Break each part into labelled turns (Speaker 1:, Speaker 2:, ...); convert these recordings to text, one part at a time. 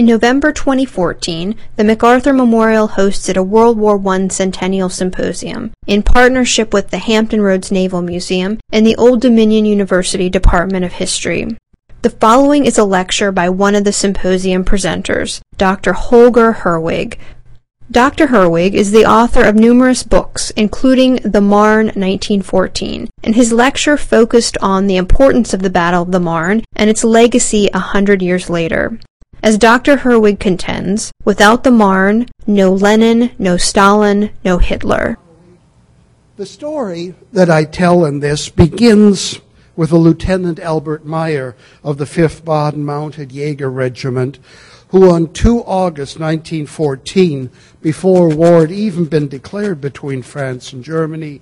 Speaker 1: In November 2014, the MacArthur Memorial hosted a World War I Centennial Symposium in partnership with the Hampton Roads Naval Museum and the Old Dominion University Department of History. The following is a lecture by one of the symposium presenters, Dr. Holger Herwig. Dr. Herwig is the author of numerous books, including The Marne 1914, and his lecture focused on the importance of the Battle of the Marne and its legacy a hundred years later. As Dr. Herwig contends, without the Marne, no Lenin, no Stalin, no Hitler.
Speaker 2: The story that I tell in this begins with a Lieutenant Albert Meyer of the 5th Baden Mounted Jaeger Regiment, who on 2 August 1914, before war had even been declared between France and Germany,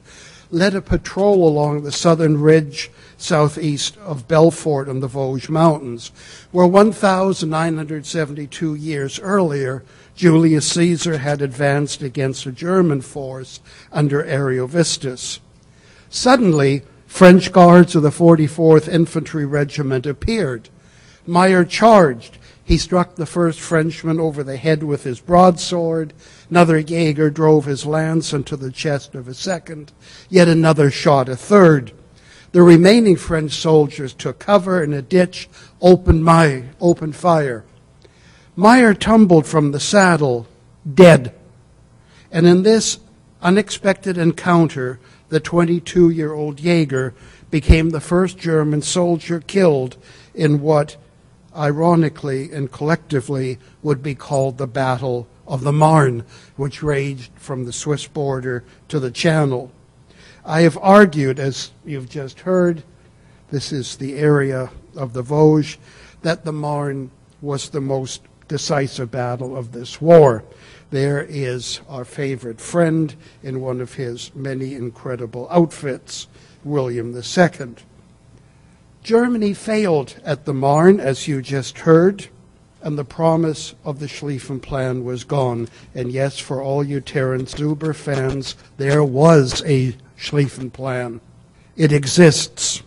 Speaker 2: led a patrol along the southern ridge southeast of Belfort in the Vosges Mountains, where 1,972 years earlier, Julius Caesar had advanced against a German force under Ariovistus. Suddenly, French guards of the 44th Infantry Regiment appeared. Meyer charged, he struck the first Frenchman over the head with his broadsword. Another Jaeger drove his lance into the chest of a second. Yet another shot a third. The remaining French soldiers took cover in a ditch, opened, my, opened fire. Meyer tumbled from the saddle, dead. And in this unexpected encounter, the 22 year old Jaeger became the first German soldier killed in what ironically and collectively would be called the Battle of the Marne, which raged from the Swiss border to the Channel. I have argued, as you've just heard, this is the area of the Vosges, that the Marne was the most decisive battle of this war. There is our favorite friend in one of his many incredible outfits, William II. Germany failed at the Marne, as you just heard, and the promise of the Schlieffen Plan was gone. And yes, for all you Terence Zuber fans, there was a Schlieffen Plan. It exists.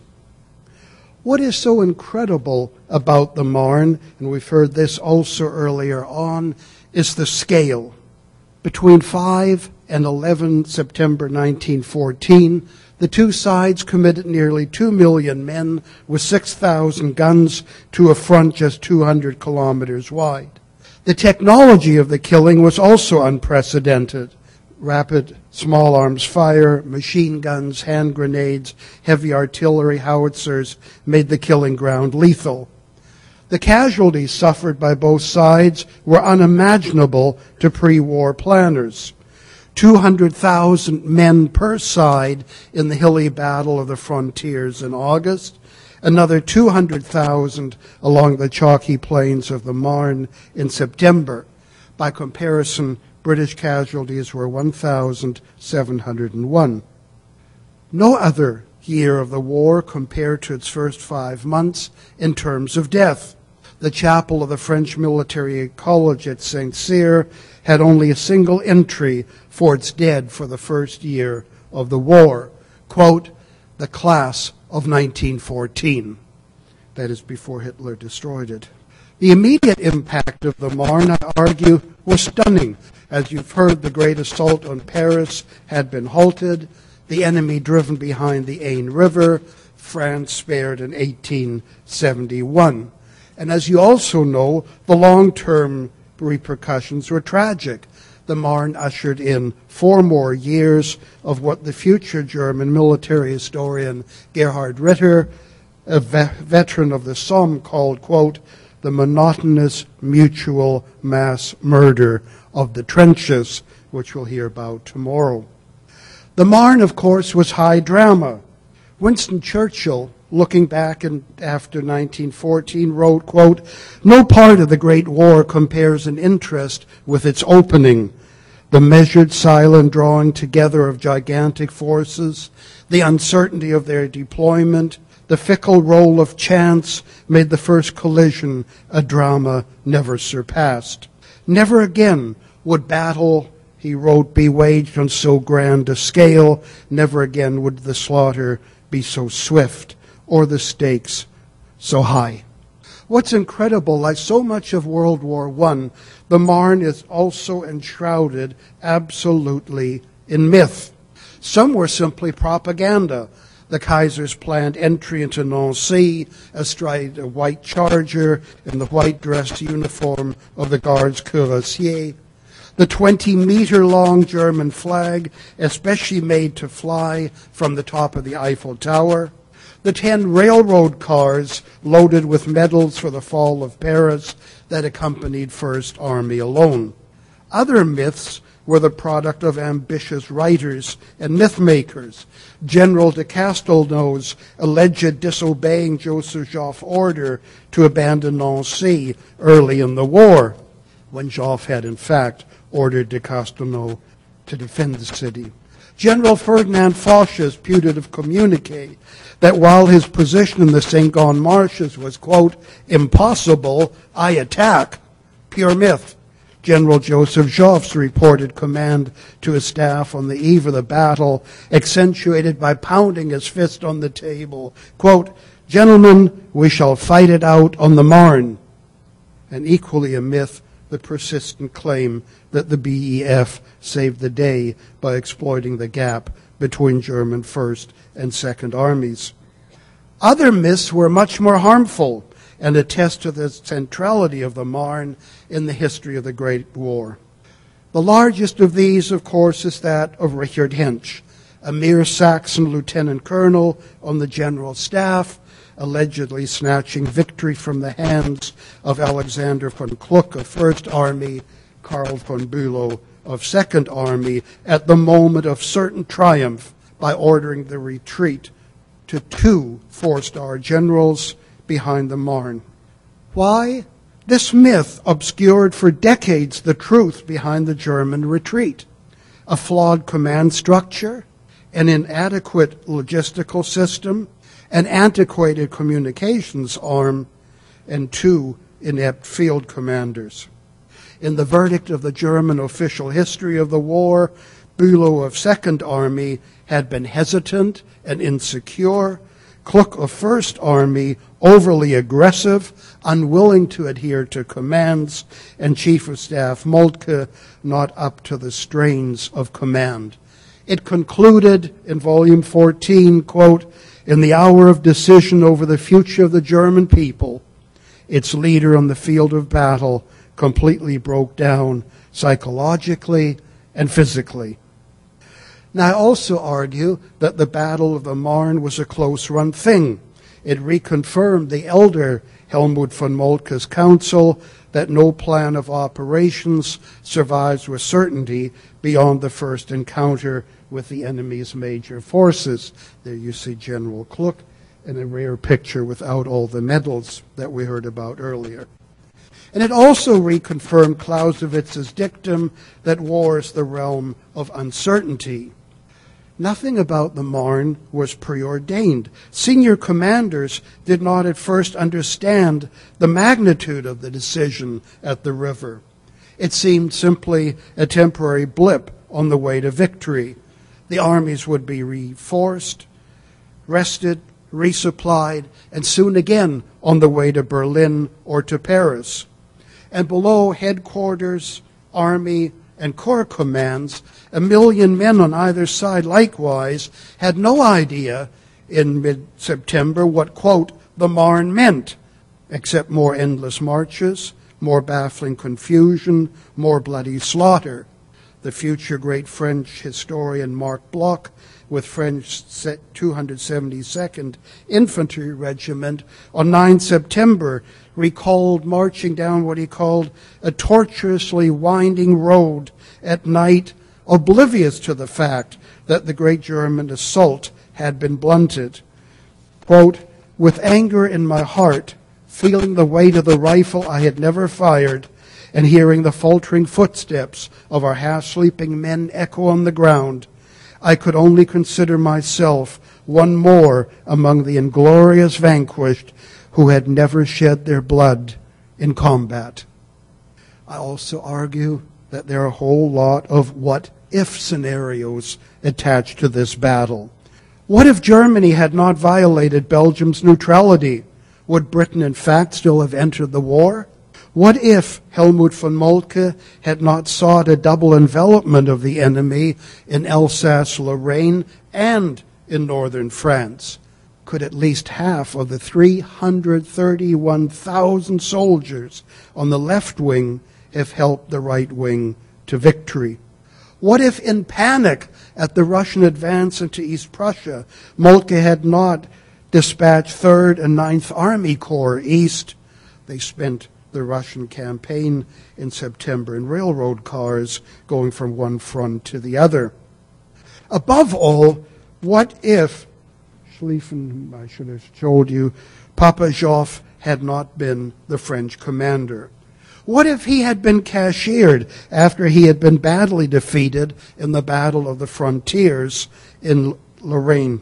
Speaker 2: What is so incredible about the Marne, and we've heard this also earlier on, is the scale. Between 5 and 11 September 1914, the two sides committed nearly 2 million men with 6,000 guns to a front just 200 kilometers wide. The technology of the killing was also unprecedented. Rapid small arms fire, machine guns, hand grenades, heavy artillery howitzers made the killing ground lethal. The casualties suffered by both sides were unimaginable to pre war planners. 200,000 men per side in the hilly battle of the frontiers in August, another 200,000 along the chalky plains of the Marne in September. By comparison, British casualties were 1,701. No other year of the war compared to its first five months in terms of death. The chapel of the French Military College at St. Cyr had only a single entry for its dead for the first year of the war. Quote, the class of 1914. That is before Hitler destroyed it. The immediate impact of the Marne, I argue, was stunning. As you've heard, the great assault on Paris had been halted, the enemy driven behind the Aisne River, France spared in 1871. And as you also know, the long term repercussions were tragic. The Marne ushered in four more years of what the future German military historian Gerhard Ritter, a ve- veteran of the Somme, called, quote, the monotonous mutual mass murder of the trenches, which we'll hear about tomorrow. The Marne, of course, was high drama. Winston Churchill looking back in, after 1914, wrote, quote, No part of the Great War compares in interest with its opening. The measured, silent drawing together of gigantic forces, the uncertainty of their deployment, the fickle role of chance made the first collision a drama never surpassed. Never again would battle, he wrote, be waged on so grand a scale. Never again would the slaughter be so swift or the stakes so high. What's incredible, like so much of World War I, the Marne is also enshrouded absolutely in myth. Some were simply propaganda. The Kaiser's planned entry into Nancy astride a white charger in the white dress uniform of the Guards Cuirassiers. The 20 meter long German flag, especially made to fly from the top of the Eiffel Tower the 10 railroad cars loaded with medals for the fall of Paris that accompanied First Army alone. Other myths were the product of ambitious writers and myth makers. General de Castelnau's alleged disobeying Joseph Joffre's order to abandon Nancy early in the war, when Joffre had in fact ordered de Castelnau to defend the city. General Ferdinand Foch's putative communique that while his position in the Saint-Gond marshes was, quote, impossible, I attack, pure myth. General Joseph Joffre's reported command to his staff on the eve of the battle, accentuated by pounding his fist on the table, quote, Gentlemen, we shall fight it out on the Marne. And equally a myth, the persistent claim that the BEF saved the day by exploiting the gap between German First and Second Armies. Other myths were much more harmful and attest to the centrality of the Marne in the history of the Great War. The largest of these, of course, is that of Richard Hentsch, a mere Saxon lieutenant colonel on the general staff, allegedly snatching victory from the hands of Alexander von Kluck of First Army, Karl von Bülow of Second Army at the moment of certain triumph by ordering the retreat to two four star generals behind the Marne. Why? This myth obscured for decades the truth behind the German retreat. A flawed command structure, an inadequate logistical system, an antiquated communications arm, and two inept field commanders. In the verdict of the German official history of the war, Bülow of Second Army had been hesitant and insecure, Kluck of First Army overly aggressive, unwilling to adhere to commands, and Chief of Staff Moltke not up to the strains of command. It concluded in volume 14, quote, in the hour of decision over the future of the German people, its leader on the field of battle completely broke down psychologically and physically. Now, I also argue that the Battle of the Marne was a close run thing. It reconfirmed the elder Helmut von Moltke's counsel that no plan of operations survives with certainty beyond the first encounter with the enemy's major forces. There you see General Kluck in a rare picture without all the medals that we heard about earlier. And it also reconfirmed Clausewitz's dictum that war is the realm of uncertainty. Nothing about the Marne was preordained. Senior commanders did not at first understand the magnitude of the decision at the river. It seemed simply a temporary blip on the way to victory. The armies would be reinforced, rested, resupplied, and soon again on the way to Berlin or to Paris and below headquarters, army, and corps commands, a million men on either side likewise had no idea in mid September what, quote, the Marne meant, except more endless marches, more baffling confusion, more bloody slaughter. The future great French historian Marc Bloch with French 272nd Infantry Regiment on 9 September recalled marching down what he called a tortuously winding road at night, oblivious to the fact that the great German assault had been blunted. Quote, with anger in my heart, feeling the weight of the rifle I had never fired, and hearing the faltering footsteps of our half sleeping men echo on the ground, I could only consider myself one more among the inglorious vanquished who had never shed their blood in combat. I also argue that there are a whole lot of what if scenarios attached to this battle. What if Germany had not violated Belgium's neutrality? Would Britain, in fact, still have entered the war? What if Helmut von Moltke had not sought a double envelopment of the enemy in Alsace Lorraine and in northern France? Could at least half of the 331,000 soldiers on the left wing have helped the right wing to victory? What if, in panic at the Russian advance into East Prussia, Moltke had not dispatched 3rd and 9th Army Corps east? They spent the Russian campaign in September in railroad cars going from one front to the other. Above all, what if Schlieffen, I should have told you, Papa Joffre had not been the French commander? What if he had been cashiered after he had been badly defeated in the Battle of the Frontiers in Lorraine?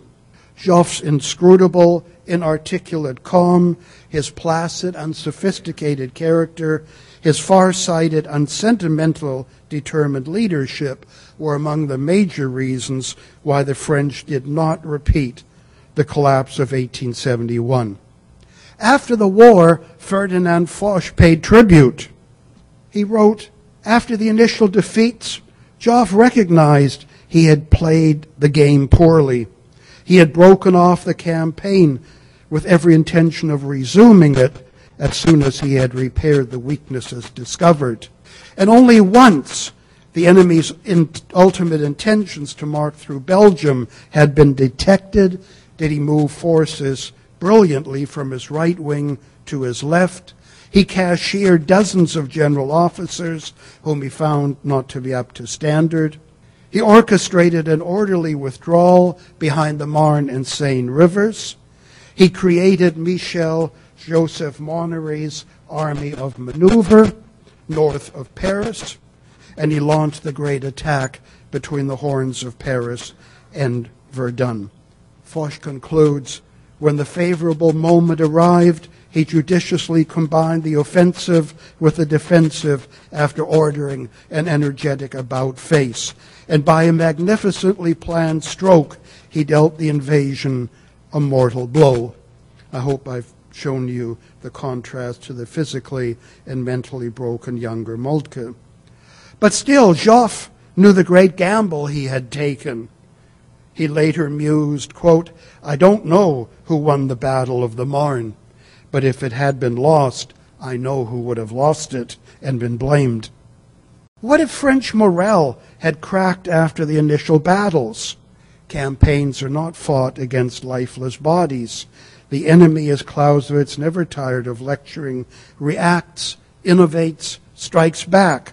Speaker 2: Joffre's inscrutable, inarticulate calm, his placid, unsophisticated character, his far-sighted, unsentimental, determined leadership were among the major reasons why the French did not repeat the collapse of 1871. After the war, Ferdinand Foch paid tribute. He wrote, after the initial defeats, Joffre recognized he had played the game poorly. He had broken off the campaign with every intention of resuming it as soon as he had repaired the weaknesses discovered. And only once the enemy's in ultimate intentions to march through Belgium had been detected did he move forces brilliantly from his right wing to his left. He cashiered dozens of general officers whom he found not to be up to standard. He orchestrated an orderly withdrawal behind the Marne and Seine rivers. He created Michel Joseph Maunoury's Army of Maneuver north of Paris, and he launched the great attack between the horns of Paris and Verdun. Foch concludes when the favorable moment arrived, he judiciously combined the offensive with the defensive after ordering an energetic about face and by a magnificently planned stroke, he dealt the invasion a mortal blow. I hope I've shown you the contrast to the physically and mentally broken younger Moltke. But still, Joffre knew the great gamble he had taken. He later mused, quote, I don't know who won the Battle of the Marne, but if it had been lost, I know who would have lost it and been blamed. What if French morale had cracked after the initial battles? Campaigns are not fought against lifeless bodies. The enemy, as Clausewitz, never tired of lecturing, reacts, innovates, strikes back.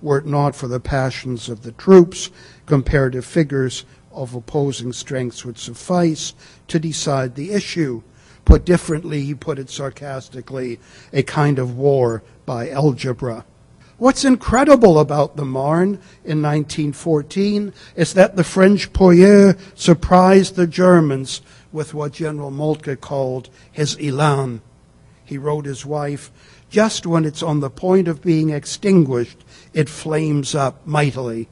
Speaker 2: Were it not for the passions of the troops, comparative figures of opposing strengths would suffice to decide the issue. Put differently, he put it sarcastically, a kind of war by algebra. What's incredible about the Marne in 1914 is that the French poilu surprised the Germans with what General Moltke called his elan. He wrote his wife, just when it's on the point of being extinguished, it flames up mightily.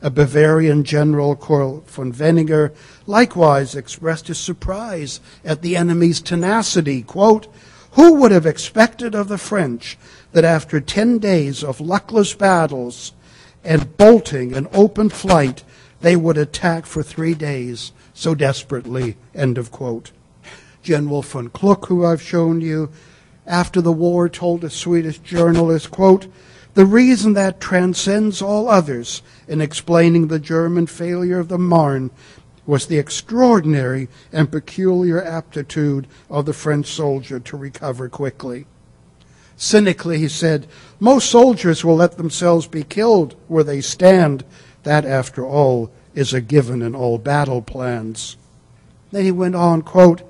Speaker 2: A Bavarian general, Karl von Wenninger, likewise expressed his surprise at the enemy's tenacity. Quote, Who would have expected of the French that after 10 days of luckless battles and bolting and open flight, they would attack for three days so desperately. End of quote. General von Kluck, who I've shown you, after the war told a Swedish journalist, quote, the reason that transcends all others in explaining the German failure of the Marne was the extraordinary and peculiar aptitude of the French soldier to recover quickly. Cynically, he said, Most soldiers will let themselves be killed where they stand. That, after all, is a given in all battle plans. Then he went on, quote,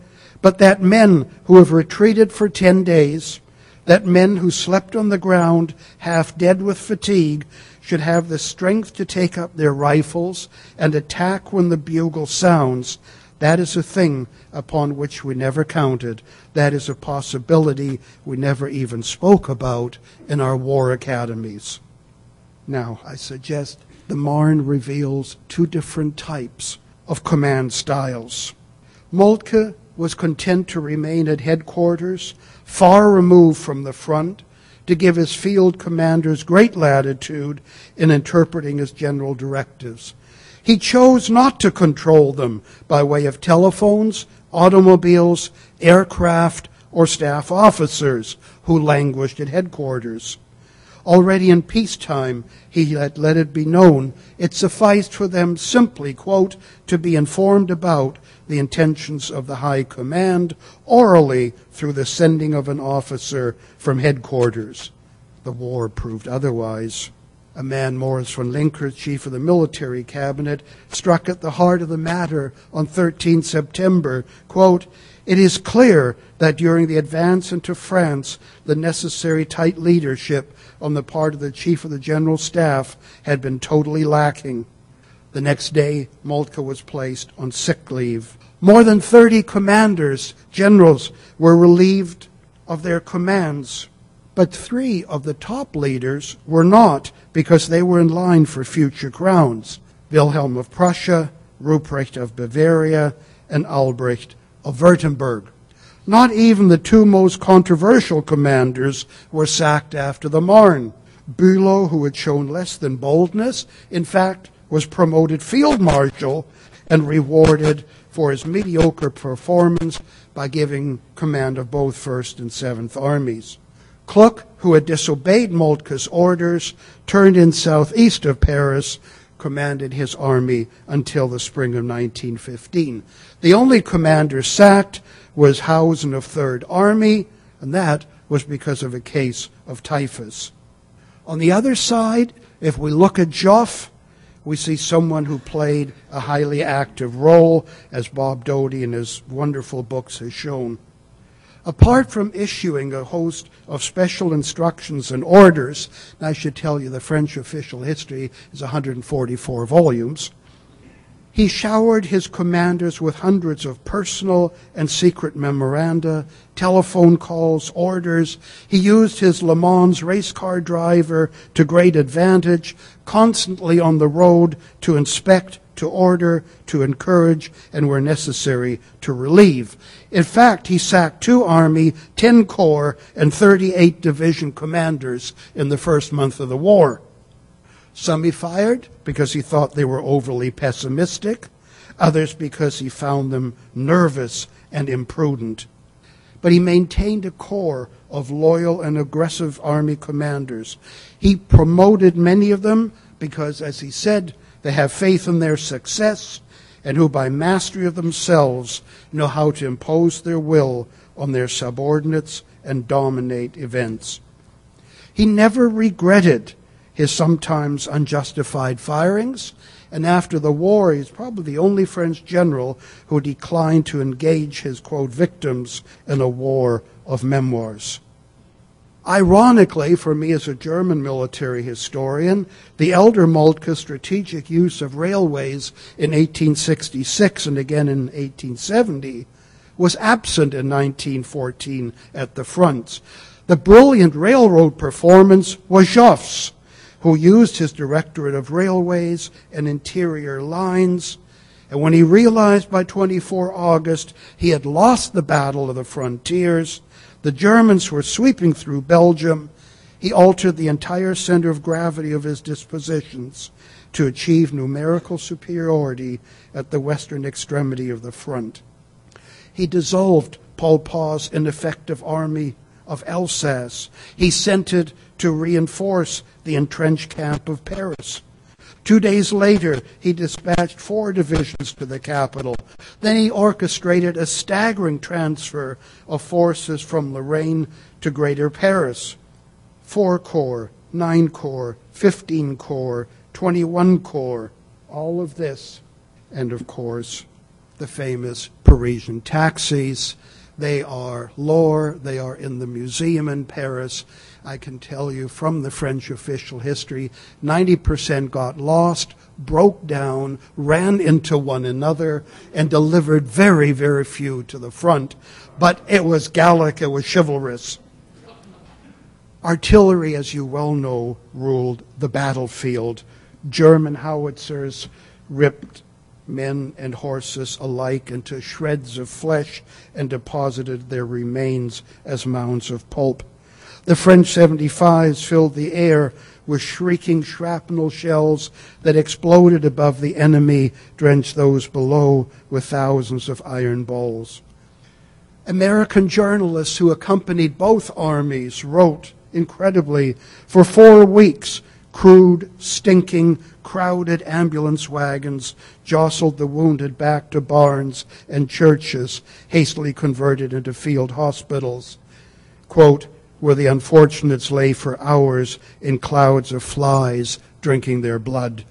Speaker 2: But that men who have retreated for ten days, that men who slept on the ground, half dead with fatigue, should have the strength to take up their rifles and attack when the bugle sounds, that is a thing upon which we never counted. That is a possibility we never even spoke about in our war academies. Now, I suggest the Marne reveals two different types of command styles. Moltke was content to remain at headquarters, far removed from the front, to give his field commanders great latitude in interpreting his general directives. He chose not to control them by way of telephones, automobiles, aircraft, or staff officers who languished at headquarters. Already in peacetime, he had let it be known it sufficed for them simply, quote, to be informed about the intentions of the High Command orally through the sending of an officer from headquarters. The war proved otherwise. A man, Moriz von Lyncker, chief of the military cabinet, struck at the heart of the matter on 13 September. Quote, it is clear that during the advance into France, the necessary tight leadership on the part of the Chief of the General Staff had been totally lacking. The next day, Moltke was placed on sick leave. More than 30 commanders, generals, were relieved of their commands. But three of the top leaders were not because they were in line for future crowns Wilhelm of Prussia, Ruprecht of Bavaria, and Albrecht of Württemberg. Not even the two most controversial commanders were sacked after the Marne. Bülow, who had shown less than boldness, in fact, was promoted field marshal and rewarded for his mediocre performance by giving command of both 1st and 7th Armies. Kluck, who had disobeyed Moltke's orders, turned in southeast of Paris, commanded his army until the spring of 1915. The only commander sacked was Hausen of Third Army, and that was because of a case of typhus. On the other side, if we look at Joffre, we see someone who played a highly active role, as Bob Doughty in his wonderful books has shown. Apart from issuing a host of special instructions and orders, and I should tell you the French official history is 144 volumes, he showered his commanders with hundreds of personal and secret memoranda, telephone calls, orders. He used his Le Mans race car driver to great advantage, constantly on the road to inspect, to order, to encourage, and where necessary, to relieve. In fact, he sacked two Army, 10 Corps, and 38 Division commanders in the first month of the war. Some he fired because he thought they were overly pessimistic, others because he found them nervous and imprudent. But he maintained a corps of loyal and aggressive army commanders. He promoted many of them because, as he said, they have faith in their success and who, by mastery of themselves, know how to impose their will on their subordinates and dominate events. He never regretted his sometimes unjustified firings. And after the war, he's probably the only French general who declined to engage his, quote, victims in a war of memoirs. Ironically, for me as a German military historian, the elder Moltke's strategic use of railways in 1866 and again in 1870 was absent in 1914 at the front. The brilliant railroad performance was Joffre's, who used his Directorate of Railways and Interior Lines. And when he realized by 24 August he had lost the battle of the frontiers, the Germans were sweeping through Belgium, he altered the entire center of gravity of his dispositions to achieve numerical superiority at the western extremity of the front. He dissolved Paul Pau's ineffective army of Alsace. He sent it to reinforce the entrenched camp of Paris. Two days later, he dispatched four divisions to the capital. Then he orchestrated a staggering transfer of forces from Lorraine to Greater Paris. Four corps, nine corps, 15 corps, 21 corps, all of this. And of course, the famous Parisian taxis. They are lore, they are in the museum in Paris. I can tell you from the French official history, 90% got lost, broke down, ran into one another, and delivered very, very few to the front. But it was Gallic, it was chivalrous. Artillery, as you well know, ruled the battlefield. German howitzers ripped men and horses alike, into shreds of flesh and deposited their remains as mounds of pulp. The French 75s filled the air with shrieking shrapnel shells that exploded above the enemy, drenched those below with thousands of iron balls. American journalists who accompanied both armies wrote, incredibly, for four weeks, crude, stinking, crowded ambulance wagons jostled the wounded back to barns and churches, hastily converted into field hospitals. Quote, where the unfortunates lay for hours in clouds of flies drinking their blood.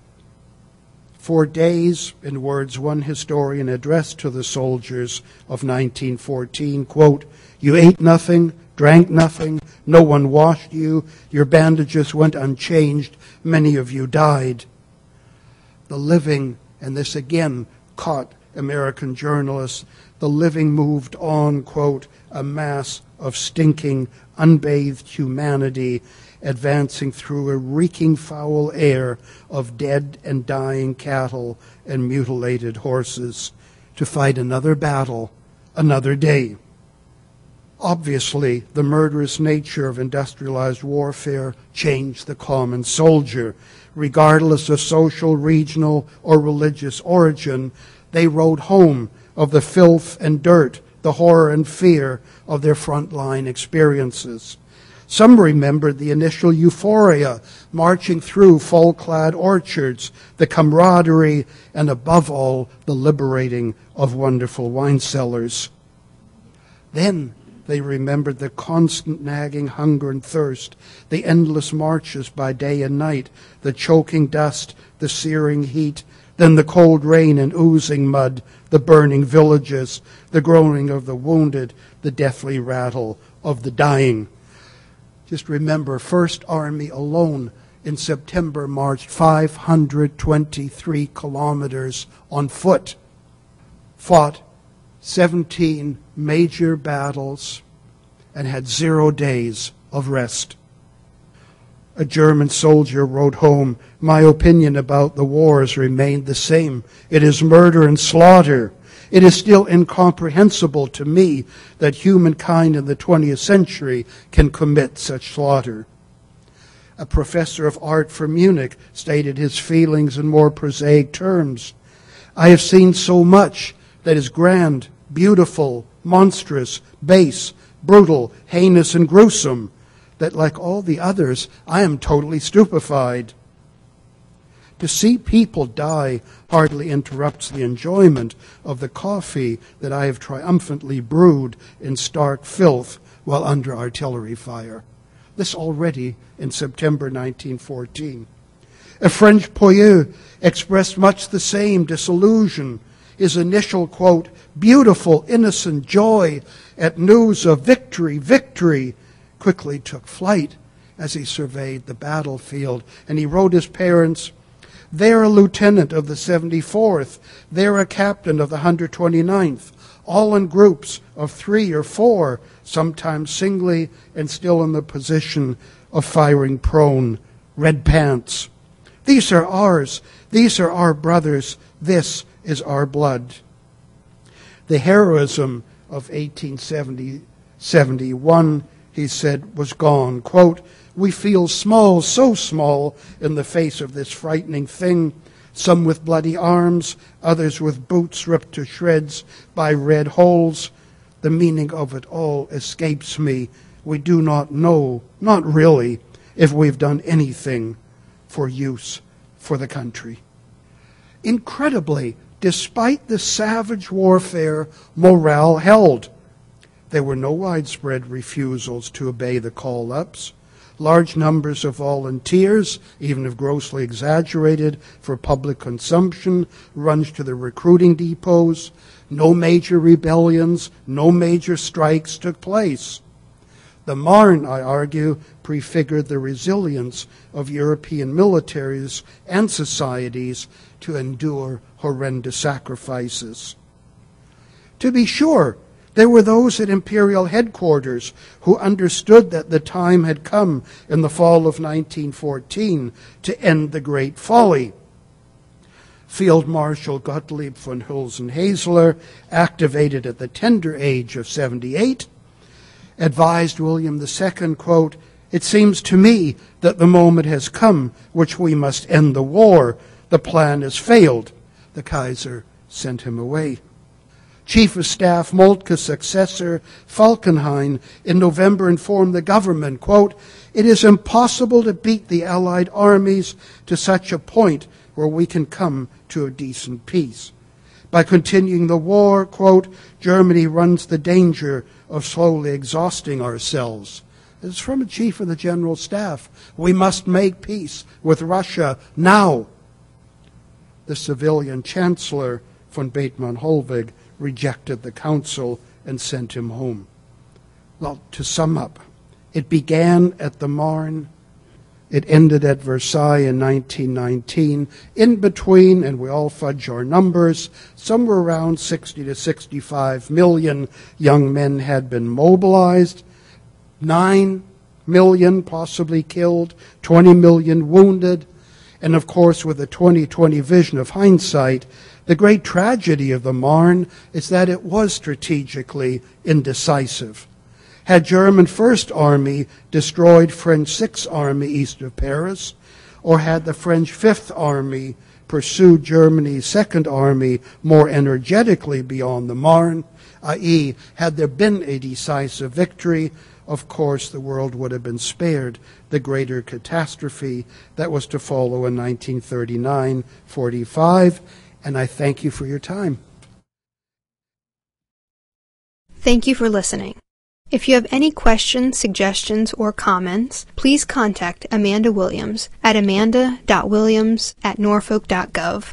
Speaker 2: For days, in words one historian addressed to the soldiers of 1914, quote, you ate nothing, drank nothing, no one washed you, your bandages went unchanged, many of you died. The living, and this again caught American journalists, the living moved on, quote, a mass of stinking, unbathed humanity advancing through a reeking foul air of dead and dying cattle and mutilated horses to fight another battle another day. Obviously, the murderous nature of industrialized warfare changed the common soldier. Regardless of social, regional, or religious origin, they wrote home of the filth and dirt, the horror and fear of their frontline experiences. Some remembered the initial euphoria marching through fall clad orchards, the camaraderie, and above all, the liberating of wonderful wine cellars. Then they remembered the constant nagging hunger and thirst, the endless marches by day and night, the choking dust, the searing heat, then the cold rain and oozing mud, the burning villages, the groaning of the wounded, the deathly rattle of the dying. Just remember, First Army alone in September marched 523 kilometers on foot, fought 17 major battles, and had zero days of rest. A German soldier wrote home, My opinion about the wars remained the same. It is murder and slaughter. It is still incomprehensible to me that humankind in the 20th century can commit such slaughter. A professor of art from Munich stated his feelings in more prosaic terms. I have seen so much that is grand, beautiful, monstrous, base, brutal, heinous, and gruesome that, like all the others, I am totally stupefied. To see people die hardly interrupts the enjoyment of the coffee that I have triumphantly brewed in stark filth while under artillery fire. This already in September 1914. A French poilu expressed much the same disillusion. His initial quote, beautiful, innocent joy at news of victory, victory, quickly took flight as he surveyed the battlefield. And he wrote his parents, they're a lieutenant of the 74th. They're a captain of the 129th. All in groups of three or four, sometimes singly, and still in the position of firing prone. Red pants. These are ours. These are our brothers. This is our blood. The heroism of 1870 71, he said, was gone. Quote, we feel small, so small, in the face of this frightening thing. Some with bloody arms, others with boots ripped to shreds by red holes. The meaning of it all escapes me. We do not know, not really, if we've done anything for use for the country. Incredibly, despite the savage warfare, morale held. There were no widespread refusals to obey the call ups large numbers of volunteers, even if grossly exaggerated, for public consumption, runs to the recruiting depots. No major rebellions, no major strikes took place. The Marne, I argue, prefigured the resilience of European militaries and societies to endure horrendous sacrifices. To be sure, there were those at imperial headquarters who understood that the time had come in the fall of 1914 to end the great folly. Field Marshal Gottlieb von Hülsen-Haseler, activated at the tender age of 78, advised William II, quote, It seems to me that the moment has come which we must end the war. The plan has failed. The Kaiser sent him away. Chief of Staff Moltke's successor, Falkenhayn, in November informed the government, quote, It is impossible to beat the Allied armies to such a point where we can come to a decent peace. By continuing the war, quote, Germany runs the danger of slowly exhausting ourselves. It's from a chief of the general staff. We must make peace with Russia now. The civilian chancellor, von Bethmann Hollweg, rejected the counsel and sent him home. Well, to sum up, it began at the Marne. It ended at Versailles in 1919. In between, and we all fudge our numbers, somewhere around 60 to 65 million young men had been mobilized. Nine million possibly killed, 20 million wounded. And of course, with the 2020 vision of hindsight, the great tragedy of the Marne is that it was strategically indecisive. Had German First Army destroyed French Sixth Army east of Paris, or had the French Fifth Army pursued Germany's Second Army more energetically beyond the Marne, i.e., had there been a decisive victory, of course the world would have been spared the greater catastrophe that was to follow in 1939 45 and I thank you for your time.
Speaker 1: Thank you for listening. If you have any questions, suggestions, or comments, please contact Amanda Williams at amanda.williams at norfolk.gov.